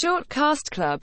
Short Cast Club.